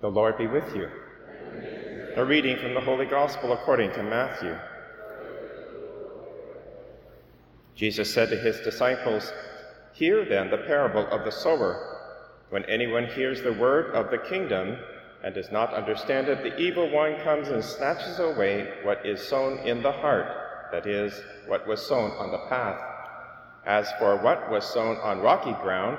The Lord be with you. A reading from the Holy Gospel according to Matthew. Jesus said to his disciples, Hear then the parable of the sower. When anyone hears the word of the kingdom and does not understand it, the evil one comes and snatches away what is sown in the heart, that is, what was sown on the path. As for what was sown on rocky ground,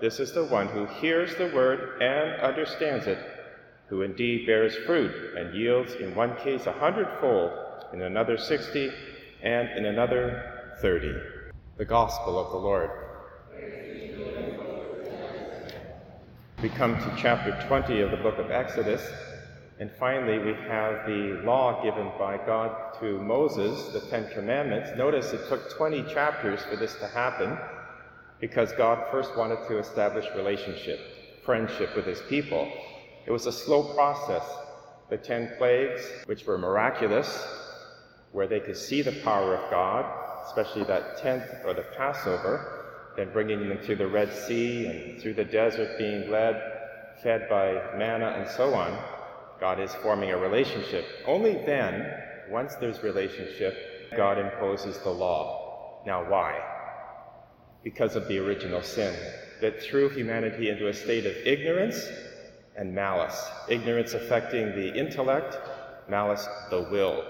this is the one who hears the word and understands it, who indeed bears fruit and yields in one case a hundredfold, in another sixty, and in another thirty. The Gospel of the Lord. We come to chapter 20 of the book of Exodus, and finally we have the law given by God to Moses, the Ten Commandments. Notice it took 20 chapters for this to happen because God first wanted to establish relationship, friendship with his people. It was a slow process. The ten plagues, which were miraculous, where they could see the power of God, especially that tenth or the Passover, then bringing them through the Red Sea and through the desert, being led, fed by manna, and so on. God is forming a relationship. Only then, once there's relationship, God imposes the law. Now, why? Because of the original sin that threw humanity into a state of ignorance and malice. Ignorance affecting the intellect, malice the will.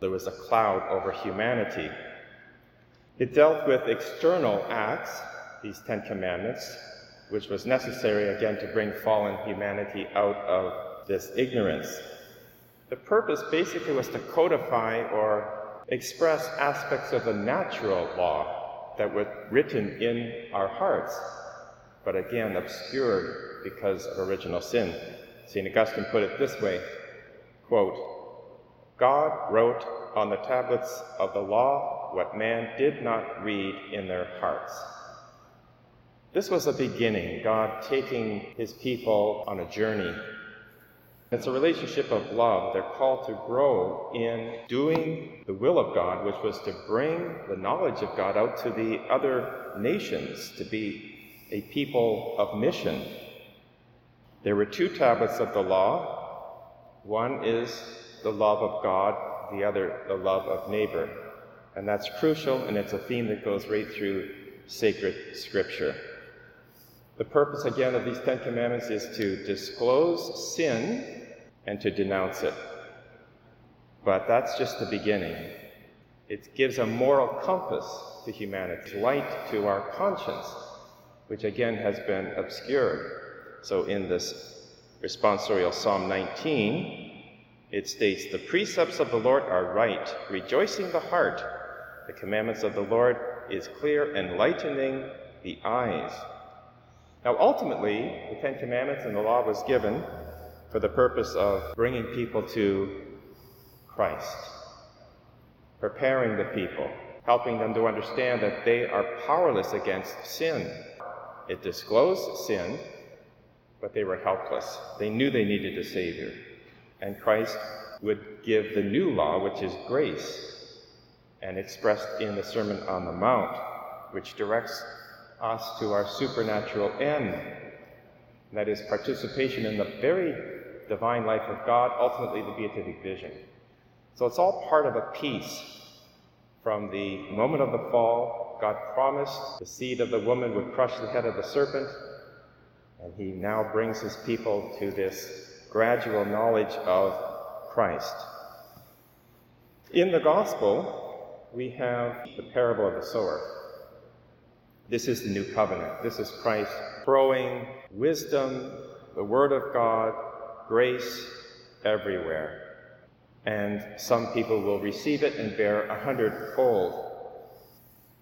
There was a cloud over humanity. It dealt with external acts, these Ten Commandments, which was necessary again to bring fallen humanity out of this ignorance. The purpose basically was to codify or express aspects of the natural law that were written in our hearts, but again obscured because of original sin. St. Augustine put it this way quote, God wrote on the tablets of the law what man did not read in their hearts. This was a beginning, God taking his people on a journey it's a relationship of love. They're called to grow in doing the will of God, which was to bring the knowledge of God out to the other nations, to be a people of mission. There were two tablets of the law. One is the love of God, the other, the love of neighbor. And that's crucial, and it's a theme that goes right through sacred scripture. The purpose, again, of these Ten Commandments is to disclose sin and to denounce it. But that's just the beginning. It gives a moral compass to humanity, light to our conscience, which again has been obscured. So in this responsorial Psalm 19, it states, The precepts of the Lord are right, rejoicing the heart. The commandments of the Lord is clear, enlightening the eyes. Now, ultimately, the Ten Commandments and the law was given for the purpose of bringing people to Christ, preparing the people, helping them to understand that they are powerless against sin. It disclosed sin, but they were helpless. They knew they needed a Savior. And Christ would give the new law, which is grace, and expressed in the Sermon on the Mount, which directs us to our supernatural end. That is participation in the very divine life of God, ultimately the beatific vision. So it's all part of a piece. From the moment of the fall, God promised the seed of the woman would crush the head of the serpent, and he now brings his people to this gradual knowledge of Christ. In the gospel, we have the parable of the sower. This is the new covenant. This is Christ throwing wisdom, the word of God, grace everywhere. And some people will receive it and bear a hundredfold.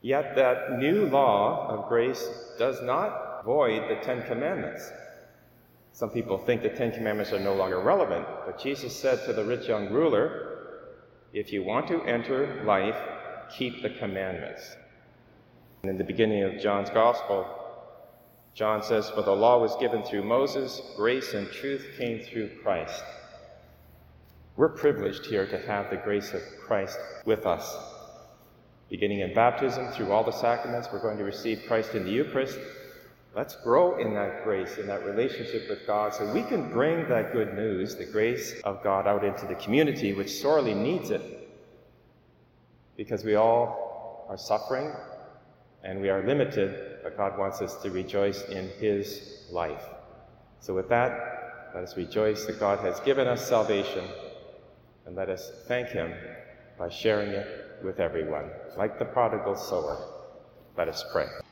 Yet that new law of grace does not void the Ten Commandments. Some people think the Ten Commandments are no longer relevant, but Jesus said to the rich young ruler, If you want to enter life, keep the commandments. And in the beginning of John's Gospel, John says, For the law was given through Moses, grace and truth came through Christ. We're privileged here to have the grace of Christ with us. Beginning in baptism, through all the sacraments, we're going to receive Christ in the Eucharist. Let's grow in that grace, in that relationship with God, so we can bring that good news, the grace of God, out into the community which sorely needs it. Because we all are suffering and we are limited, but God wants us to rejoice in His life. So, with that, let us rejoice that God has given us salvation and let us thank Him by sharing it with everyone. Like the prodigal sower, let us pray.